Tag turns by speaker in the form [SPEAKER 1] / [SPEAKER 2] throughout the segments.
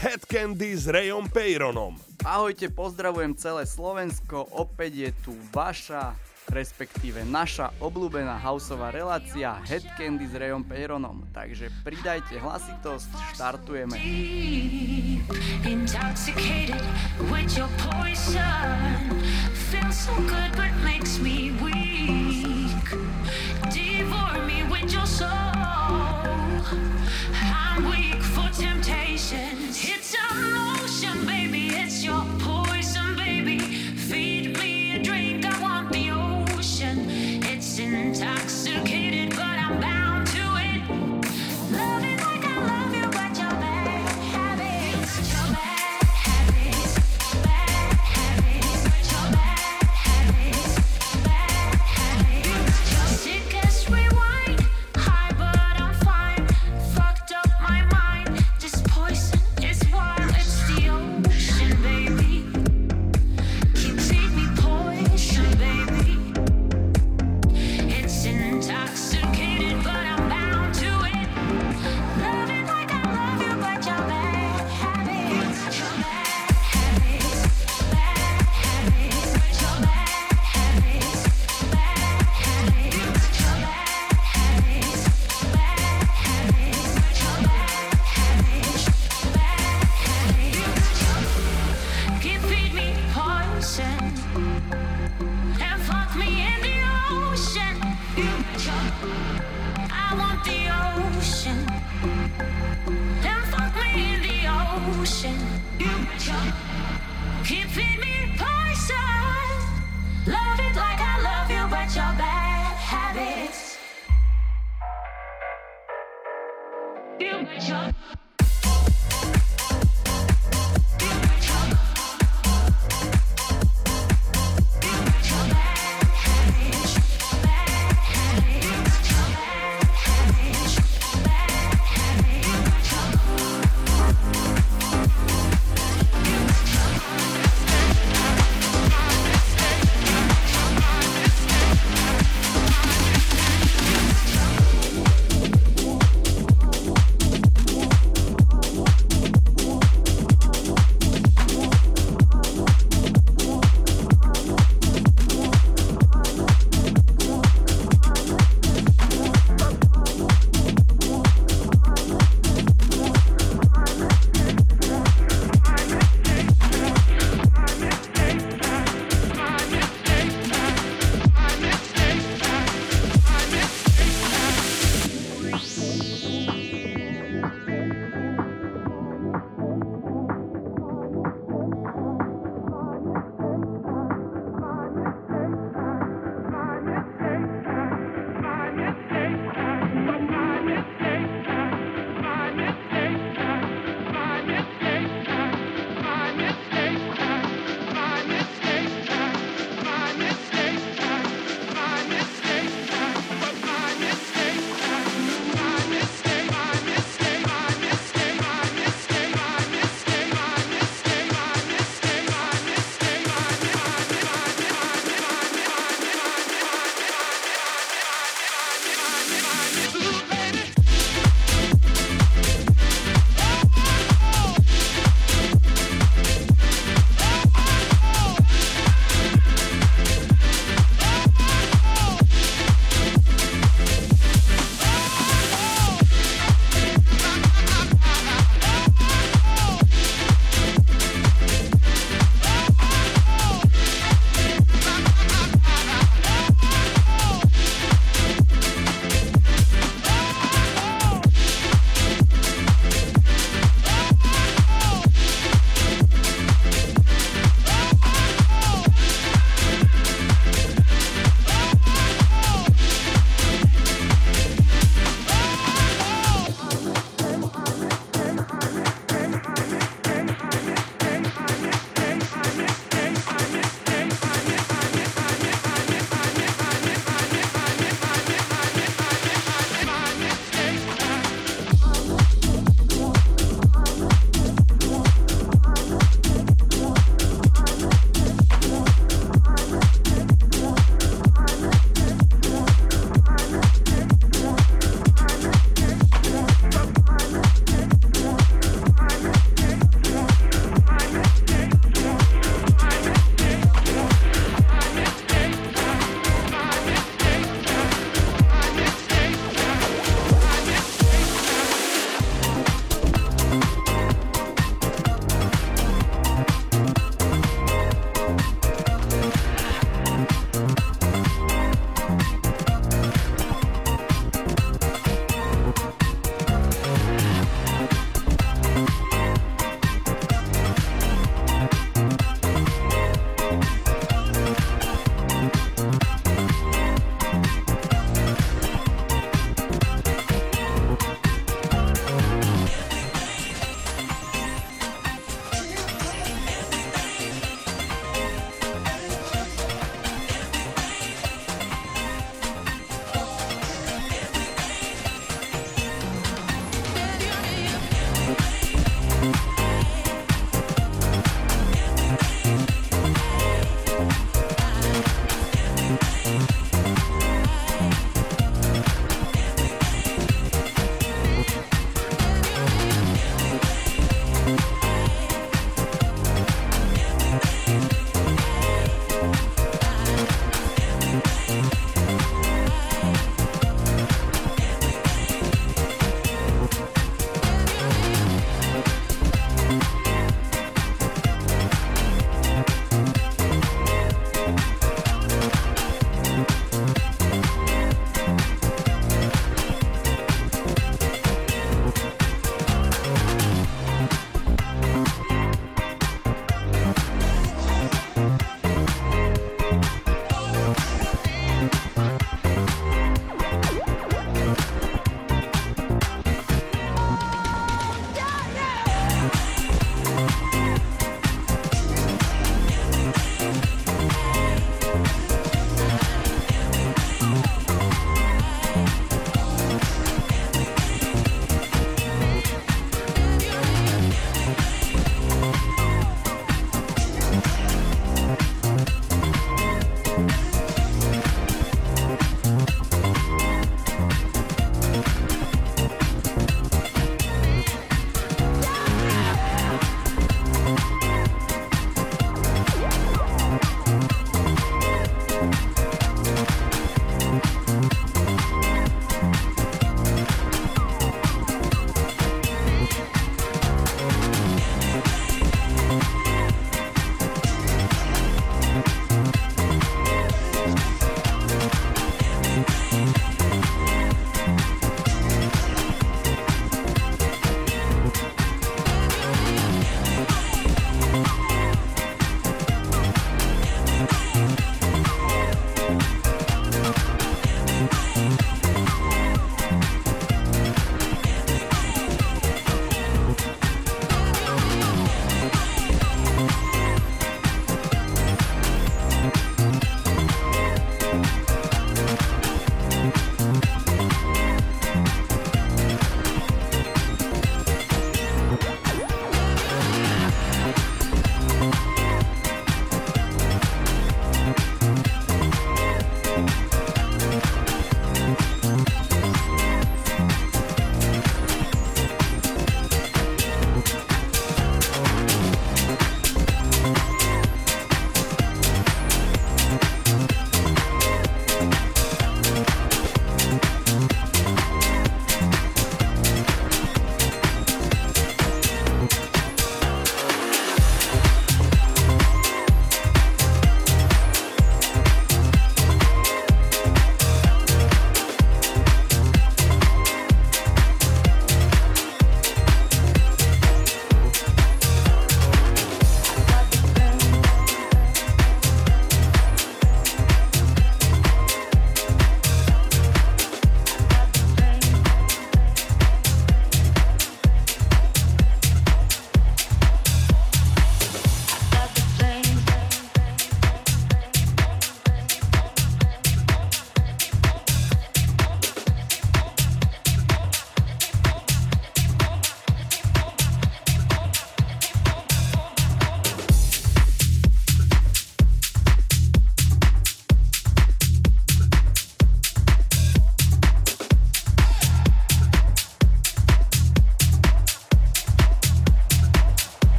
[SPEAKER 1] Head Candy s Rayom Peyronom.
[SPEAKER 2] Ahojte, pozdravujem celé Slovensko, opäť je tu vaša, respektíve naša obľúbená houseová relácia Head Candy s Rayom Peyronom. Takže pridajte hlasitosť, štartujeme. Intoxicated with your poison Feels so good but makes me weak Devour me with your soul I'm weak for temptation. It's emotion, baby.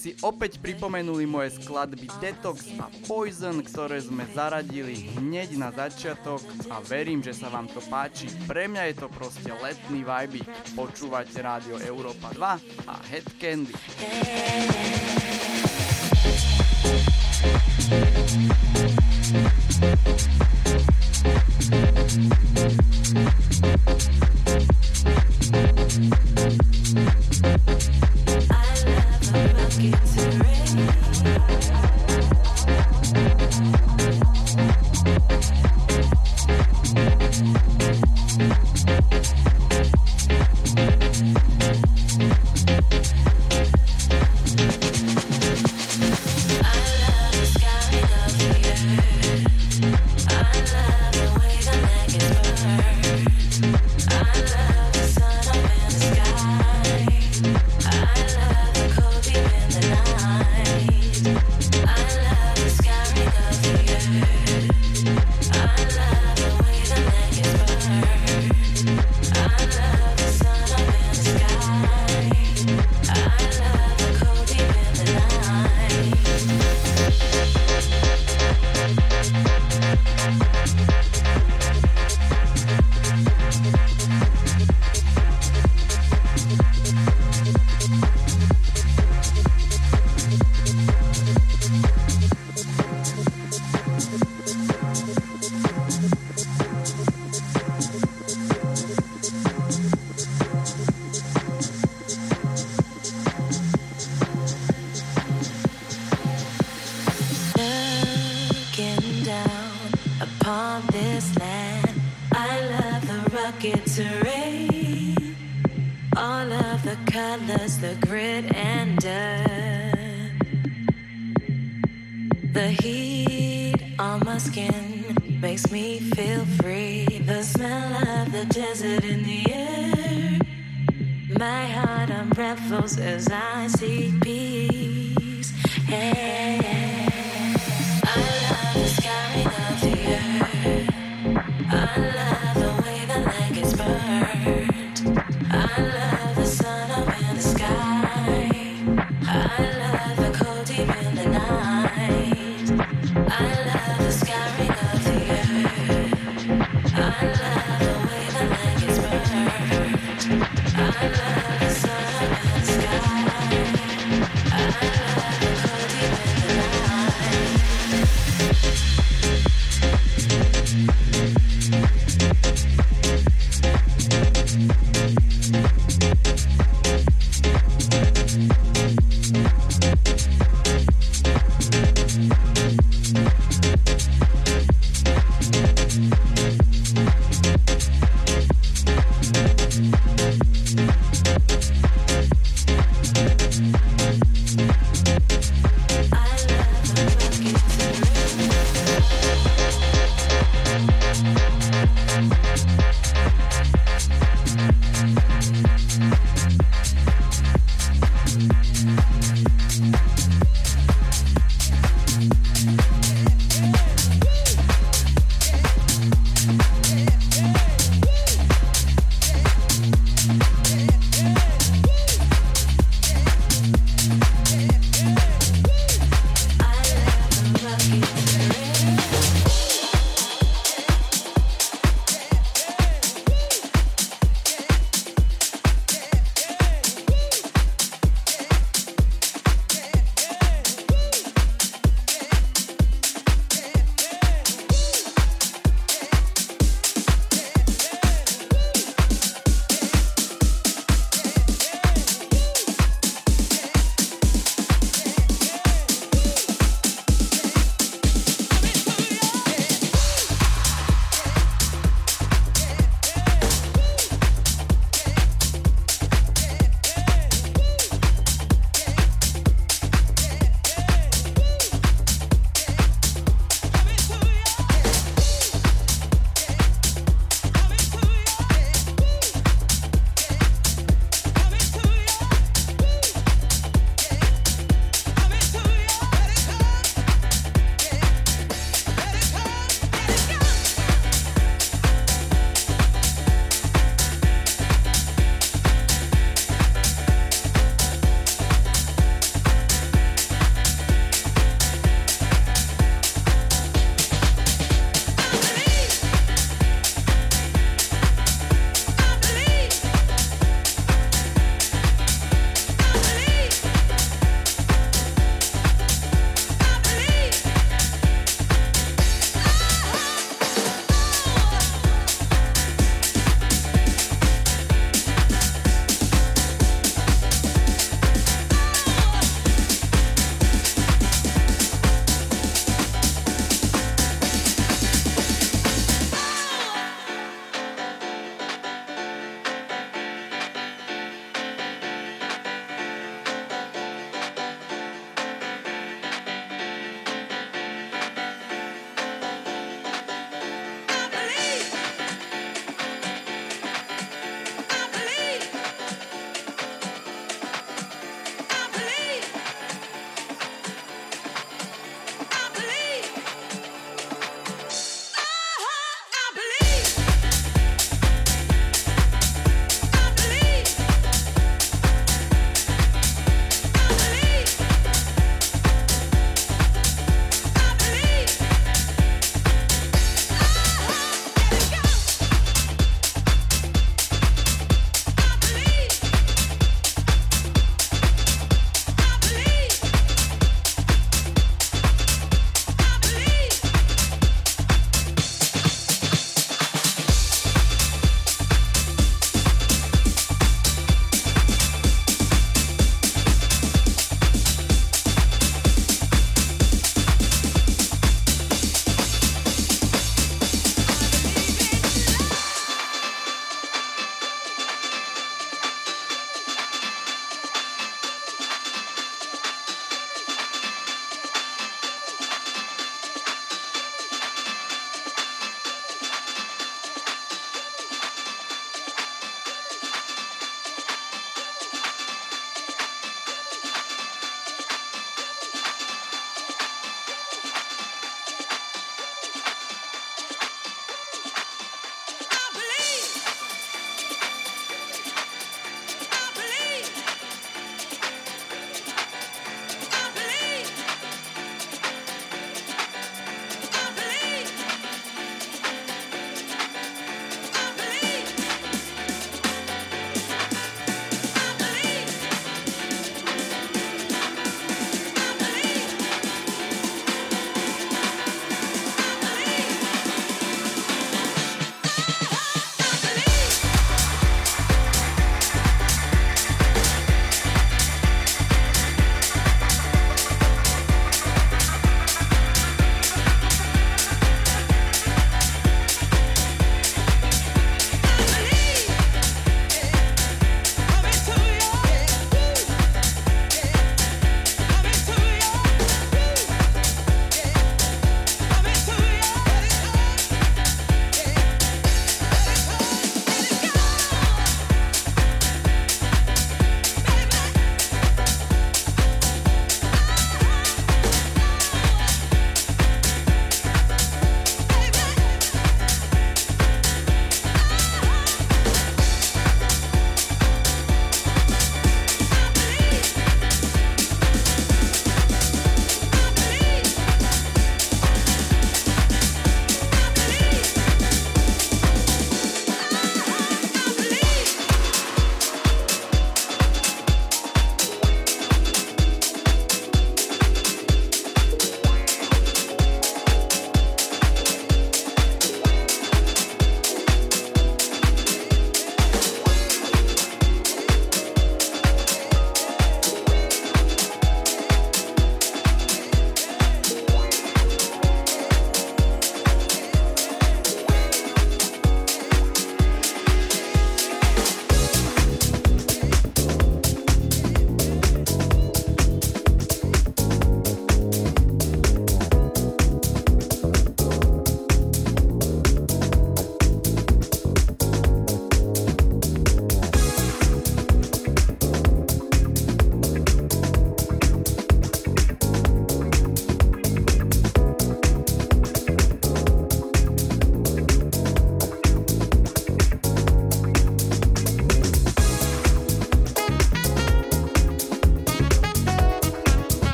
[SPEAKER 3] Si opäť pripomenuli moje skladby Detox a Poison, ktoré sme zaradili hneď na začiatok a verím, že sa vám to páči. Pre mňa je to proste letný vibe. Počúvate Rádio Európa 2 a Head Candy.
[SPEAKER 4] I love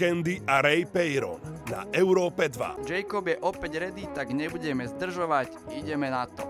[SPEAKER 5] Candy a Ray Peyron na Európe 2.
[SPEAKER 3] Jacob je opäť ready, tak nebudeme zdržovať, ideme na to.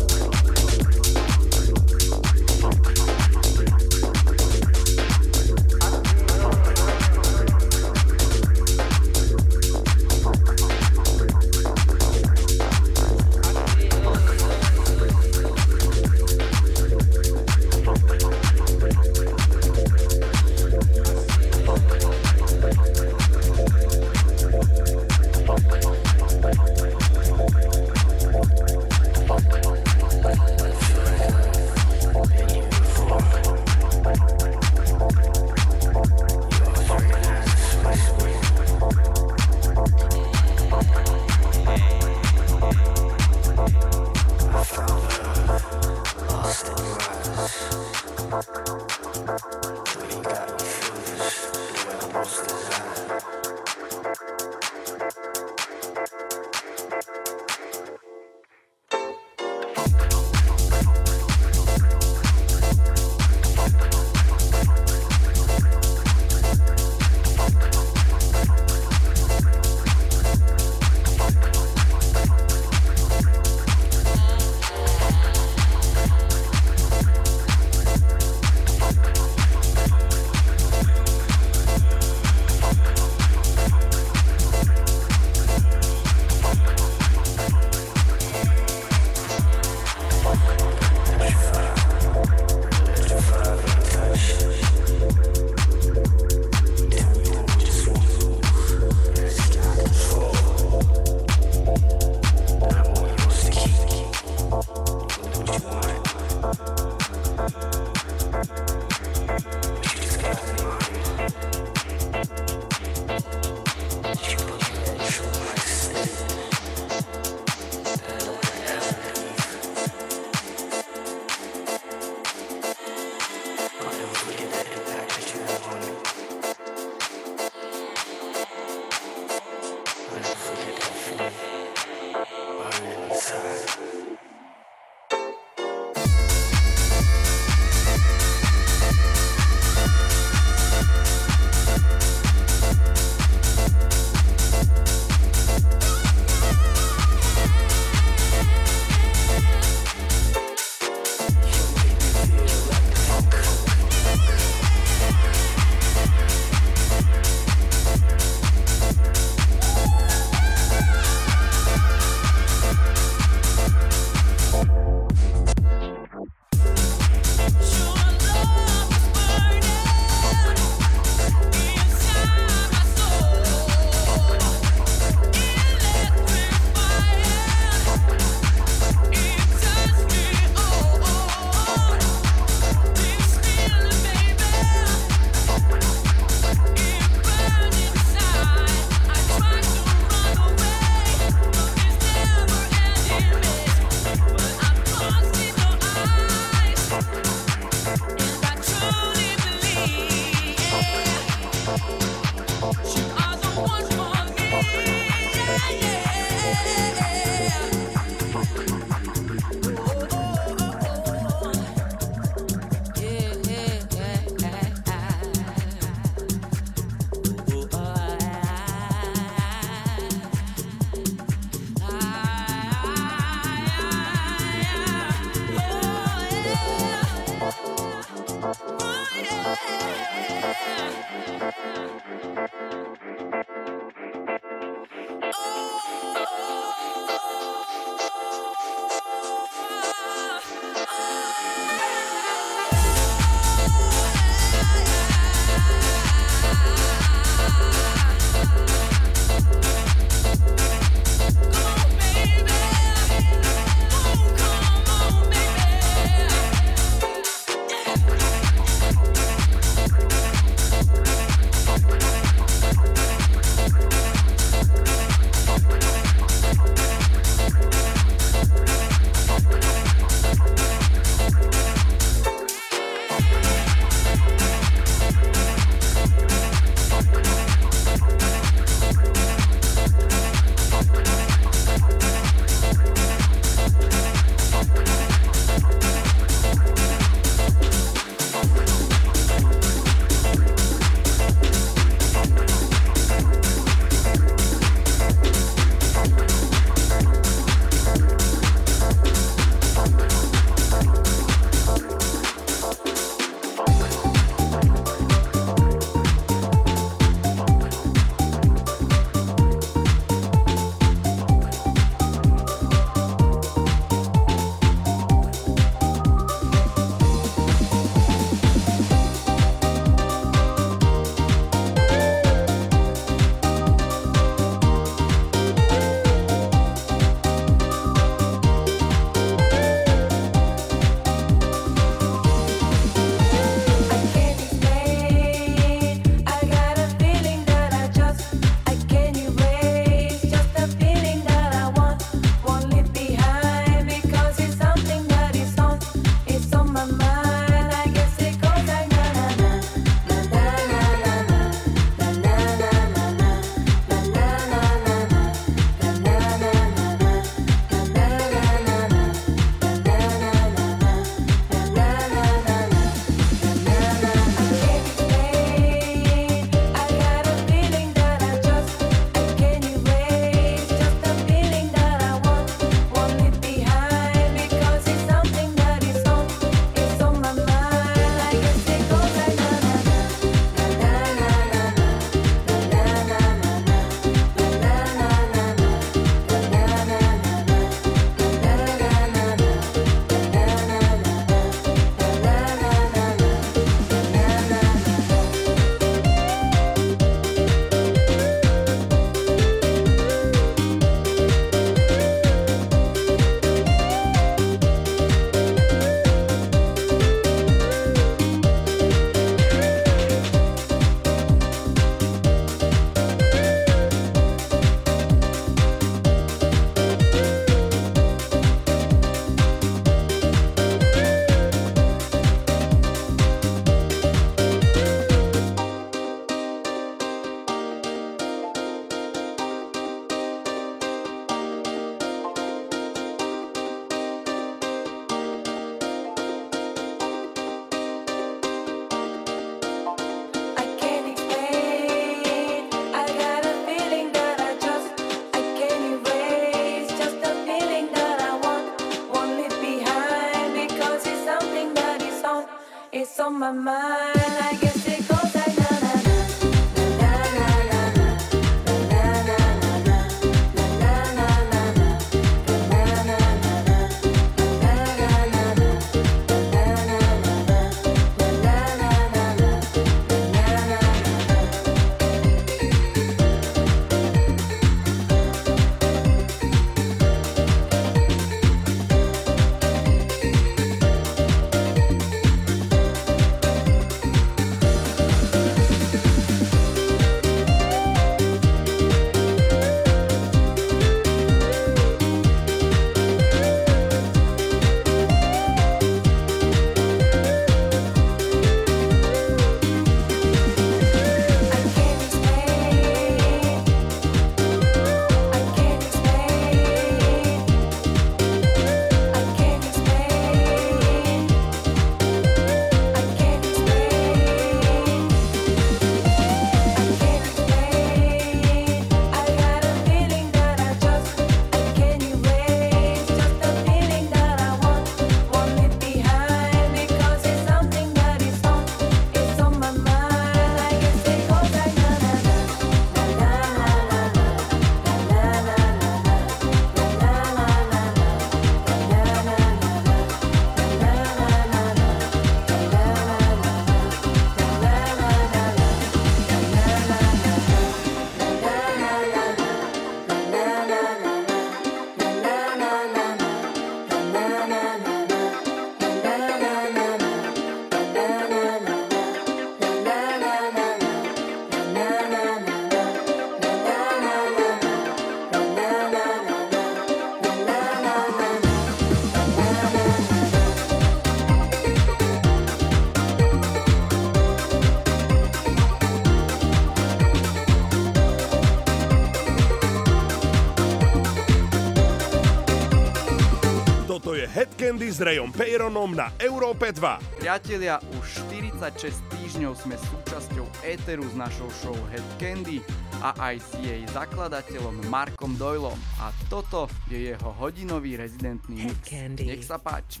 [SPEAKER 5] Head Candy s Rayom Peyronom na Európe 2.
[SPEAKER 2] Priatelia, už 46 týždňov sme súčasťou éteru s našou show Head Candy a aj s jej zakladateľom Markom Doylom. A toto je jeho hodinový rezidentný mix. Nech sa páči.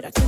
[SPEAKER 6] that I can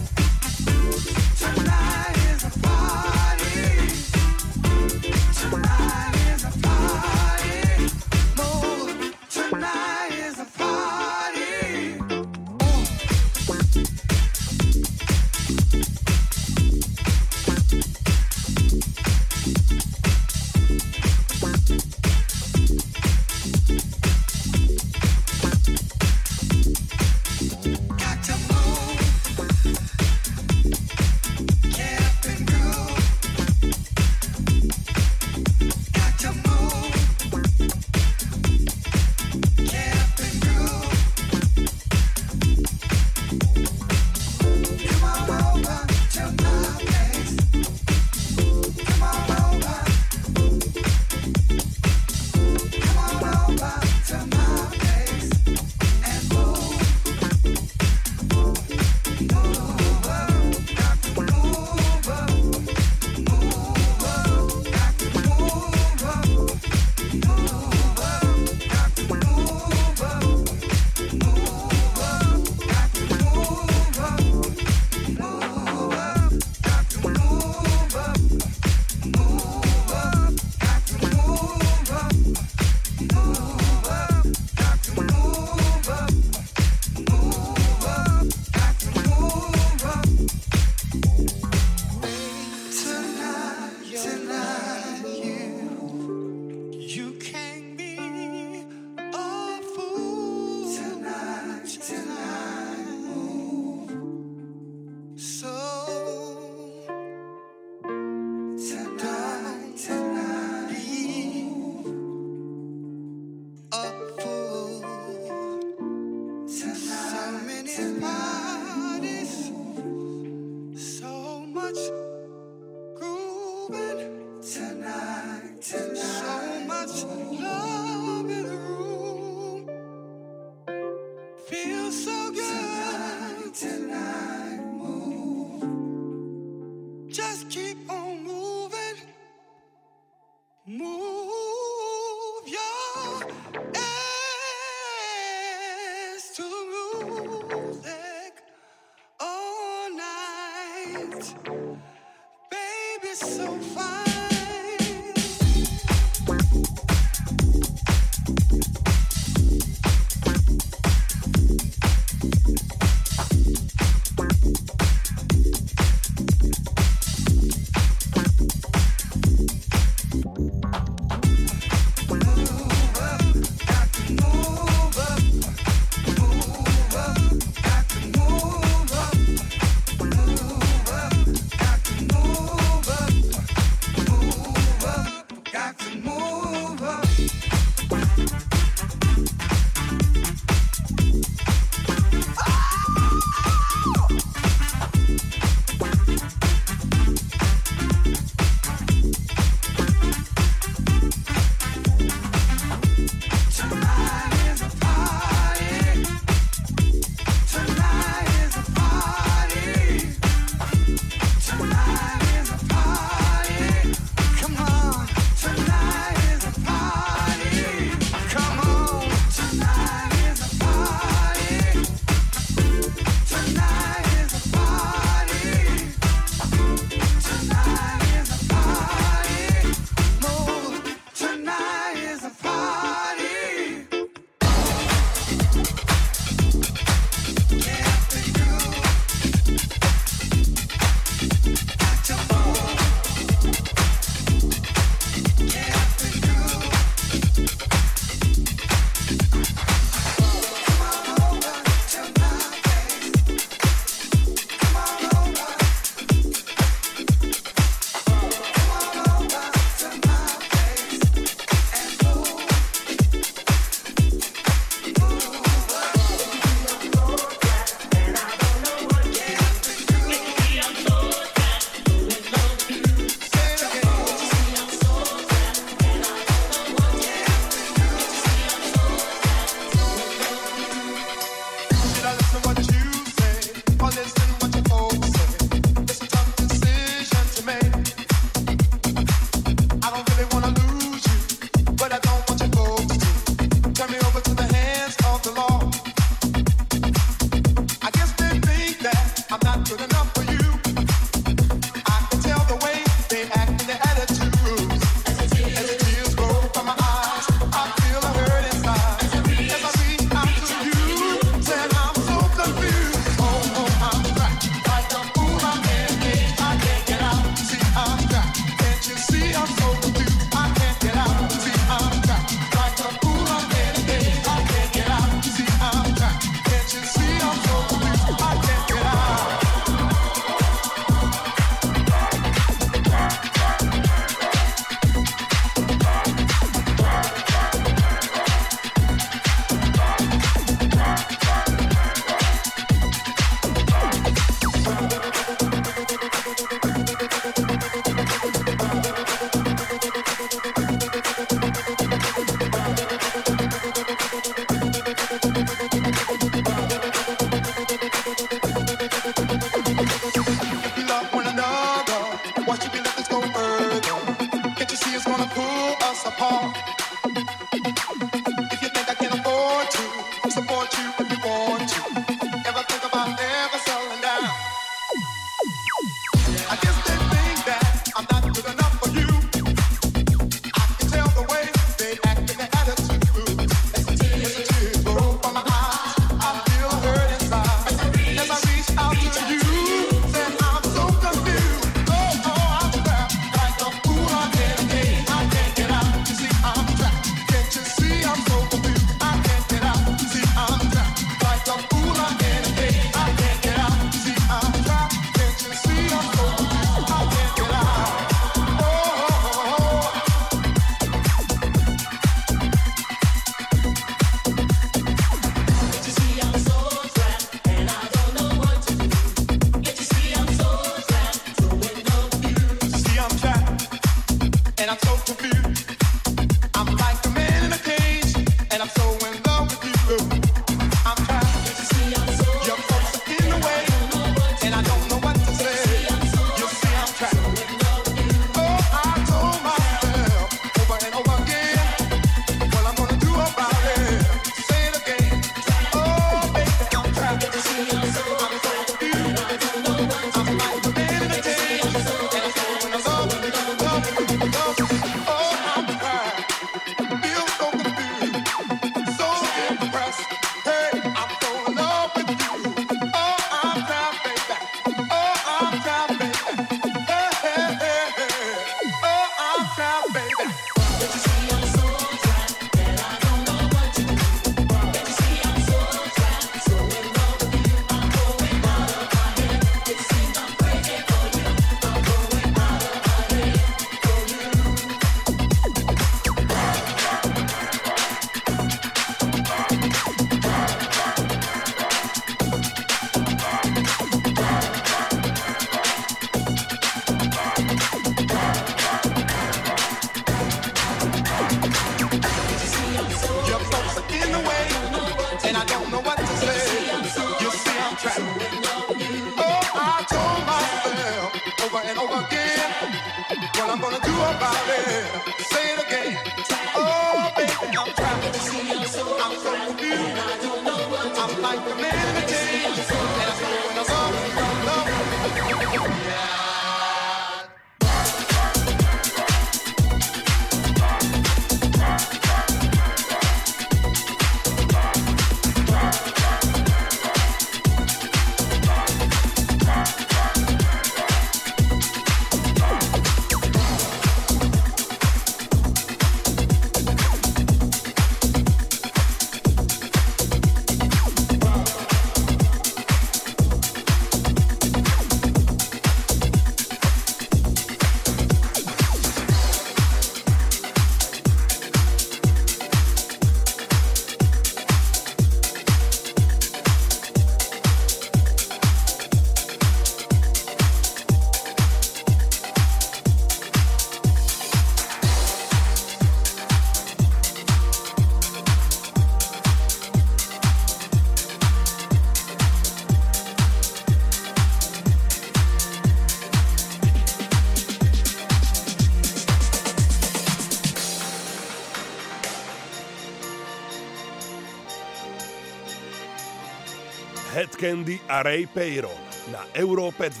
[SPEAKER 1] Candy a Ray Payron na Európe 2.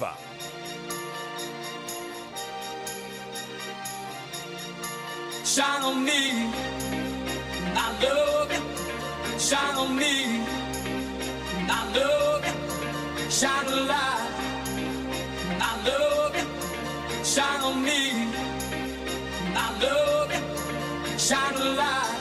[SPEAKER 7] Shine on me, I you. Shine on me, I you. Shine a light, I you. Shine on me, I you. Shine a light,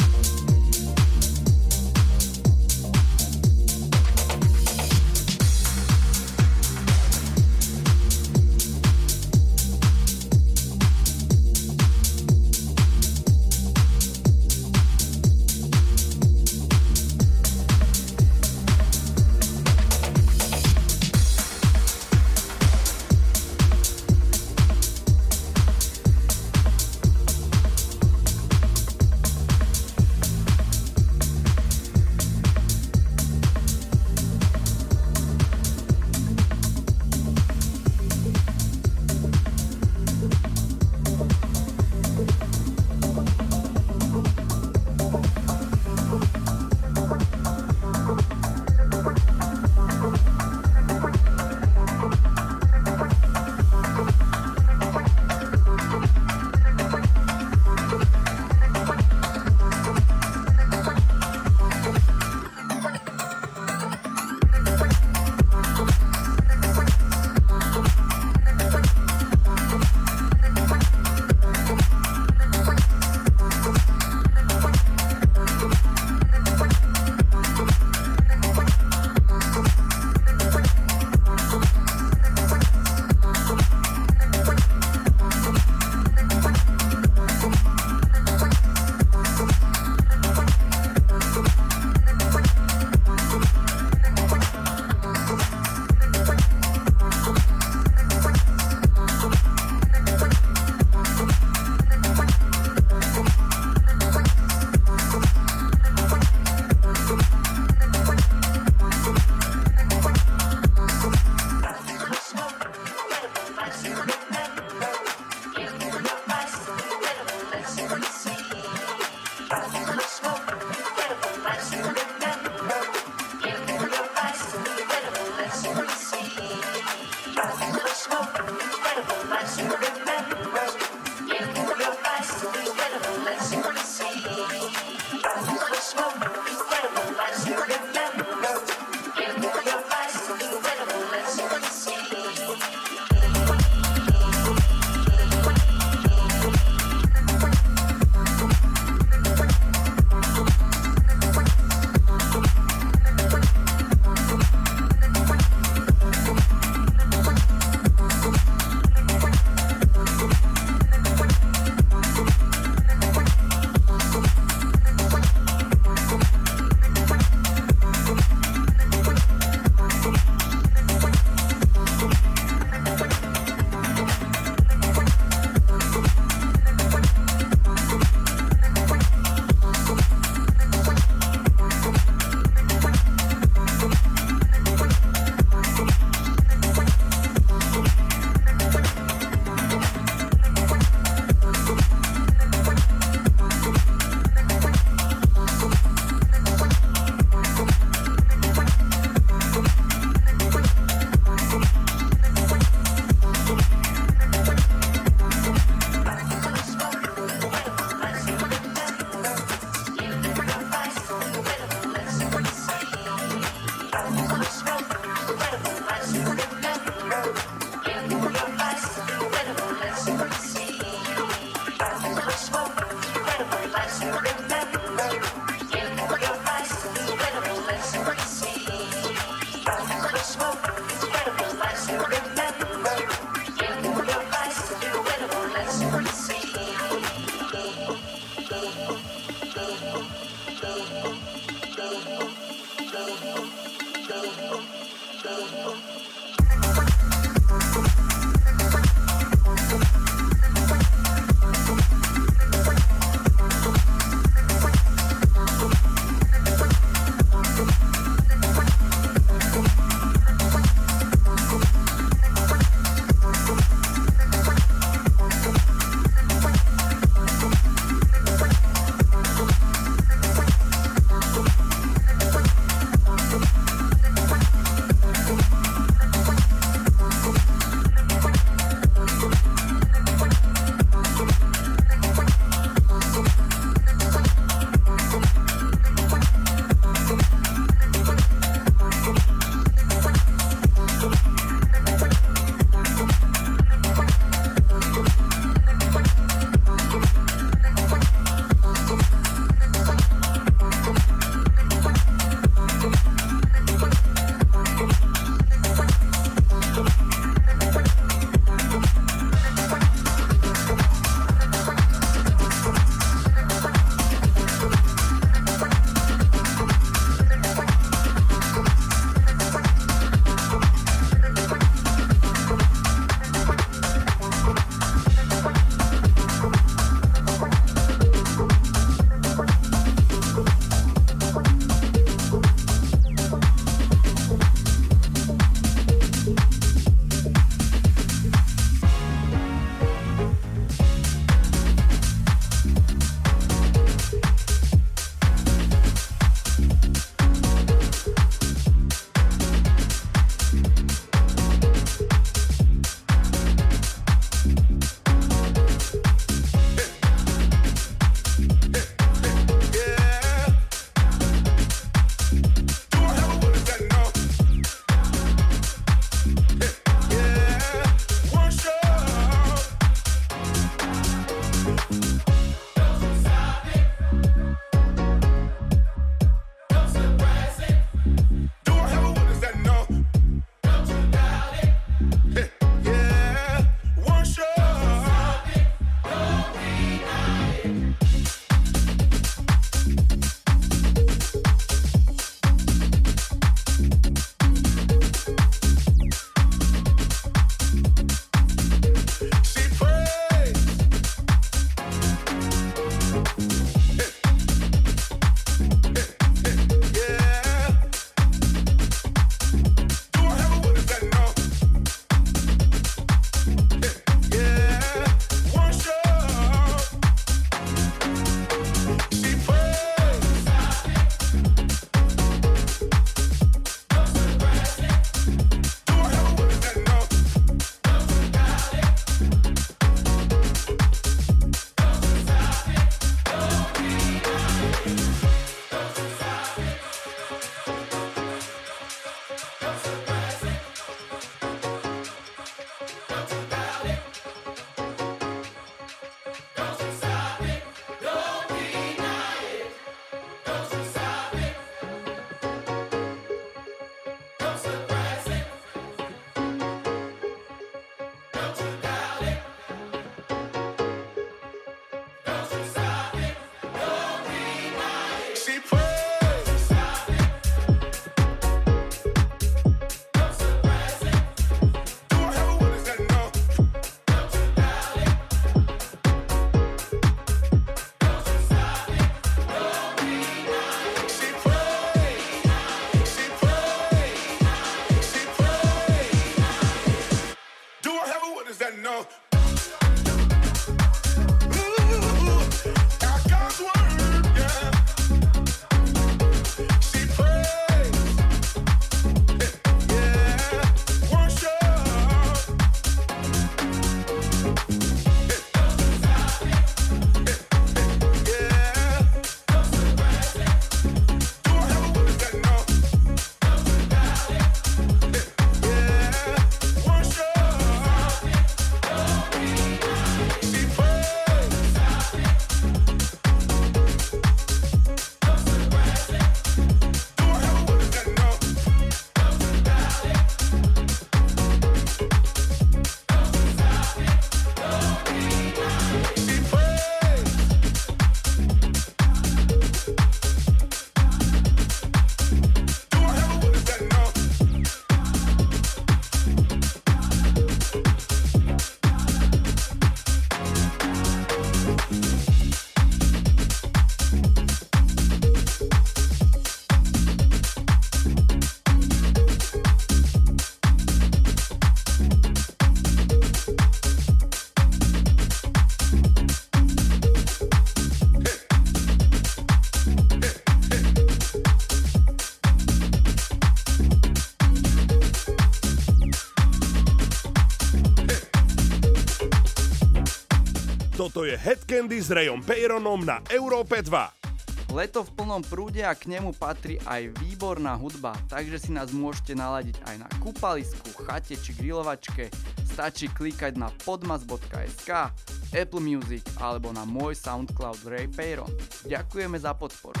[SPEAKER 1] Toto je Head Candy s Rayom Peyronom na Európe 2.
[SPEAKER 3] Leto v plnom prúde a k nemu patrí aj výborná hudba, takže si nás môžete naladiť aj na kúpalisku, chate či grilovačke. Stačí klikať na podmas.sk, Apple Music alebo na môj Soundcloud Ray Peyron. Ďakujeme za podporu.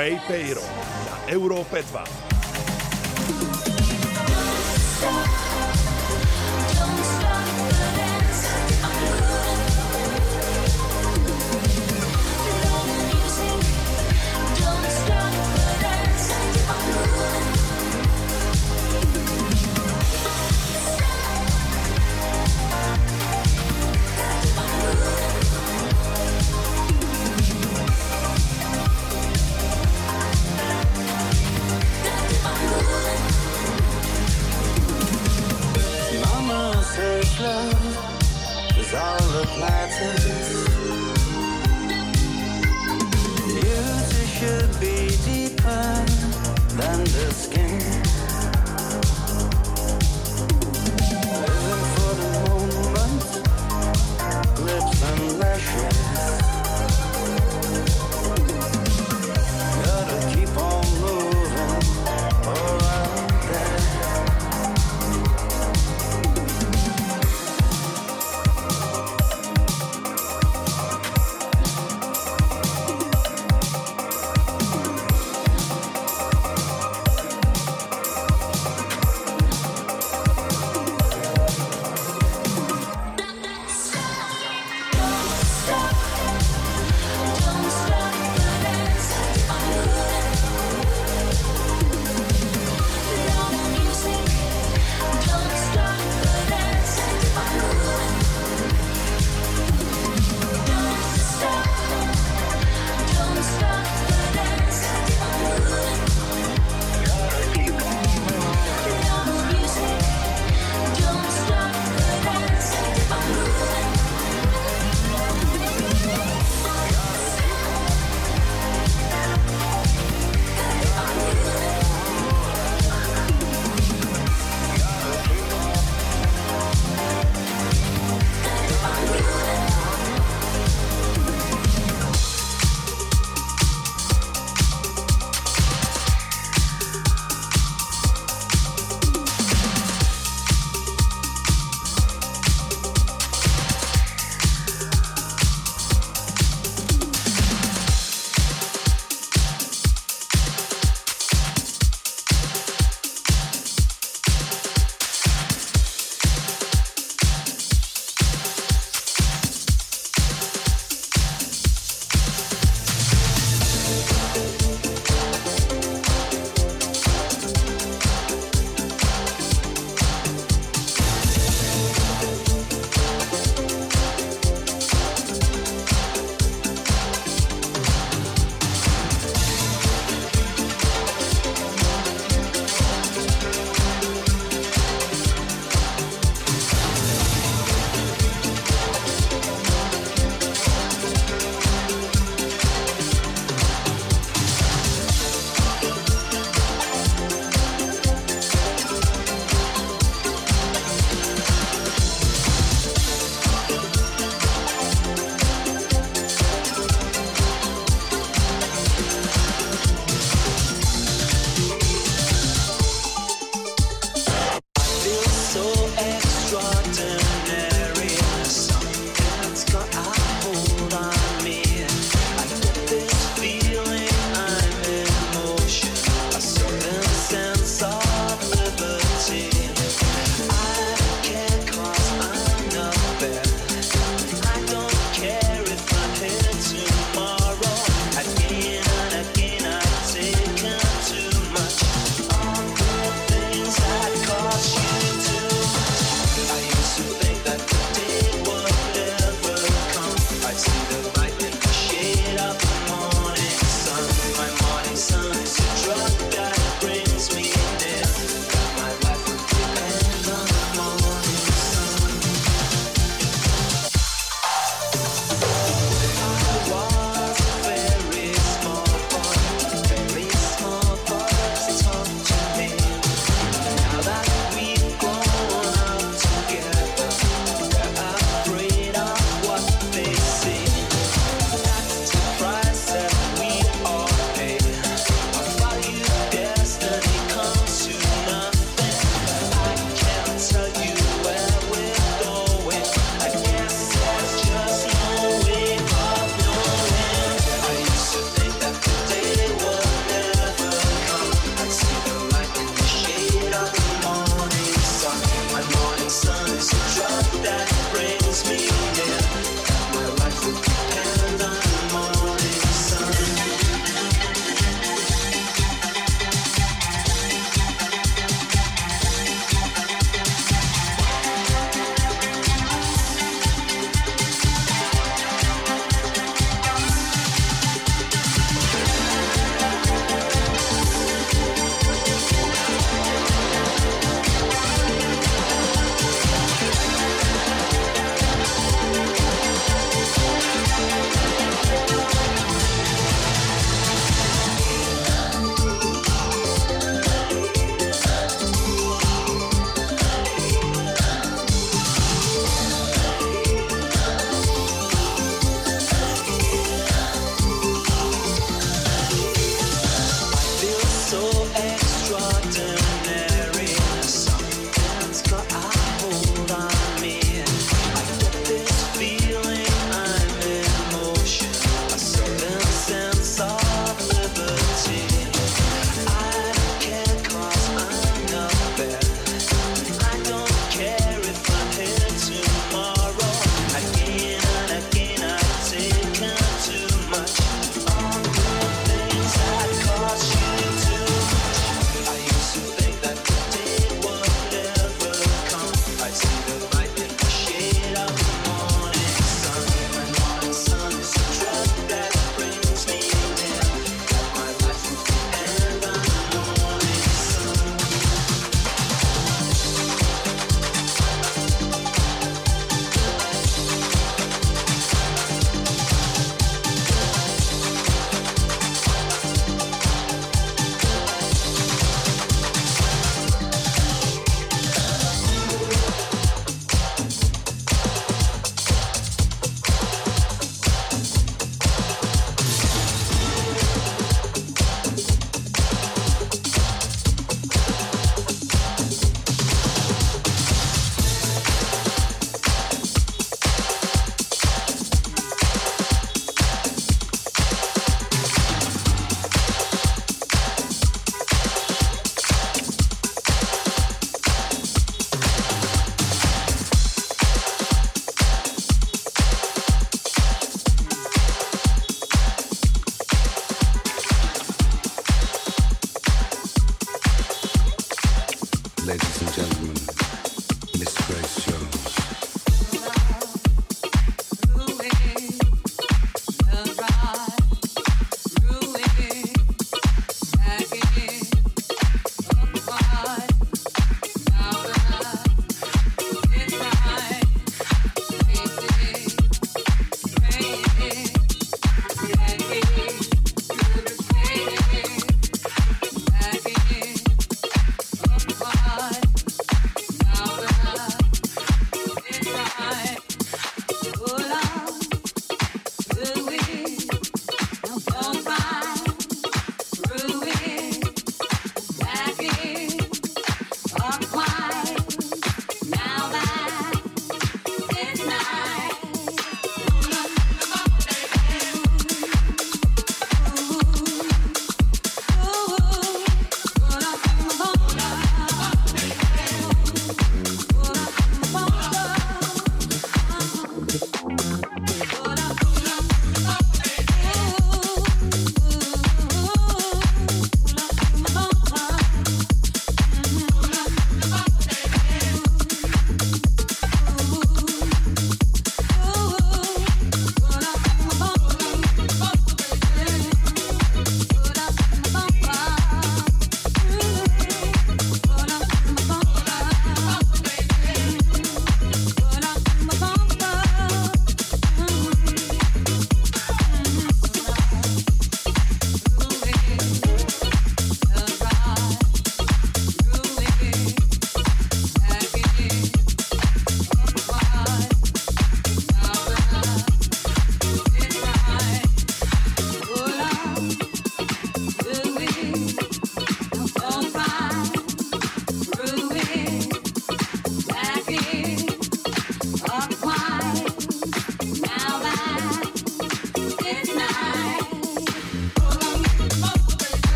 [SPEAKER 8] Ray Peiro na Európe 2.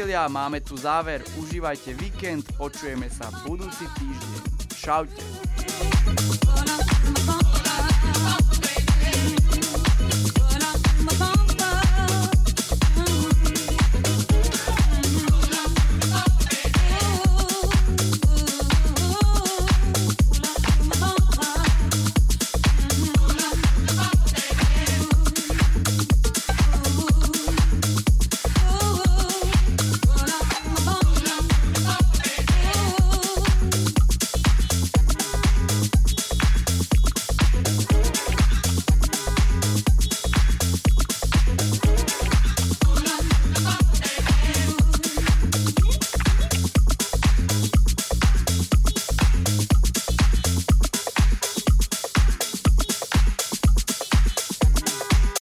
[SPEAKER 3] priatelia, máme tu záver. Užívajte víkend, počujeme sa budúci týždeň. Čaute.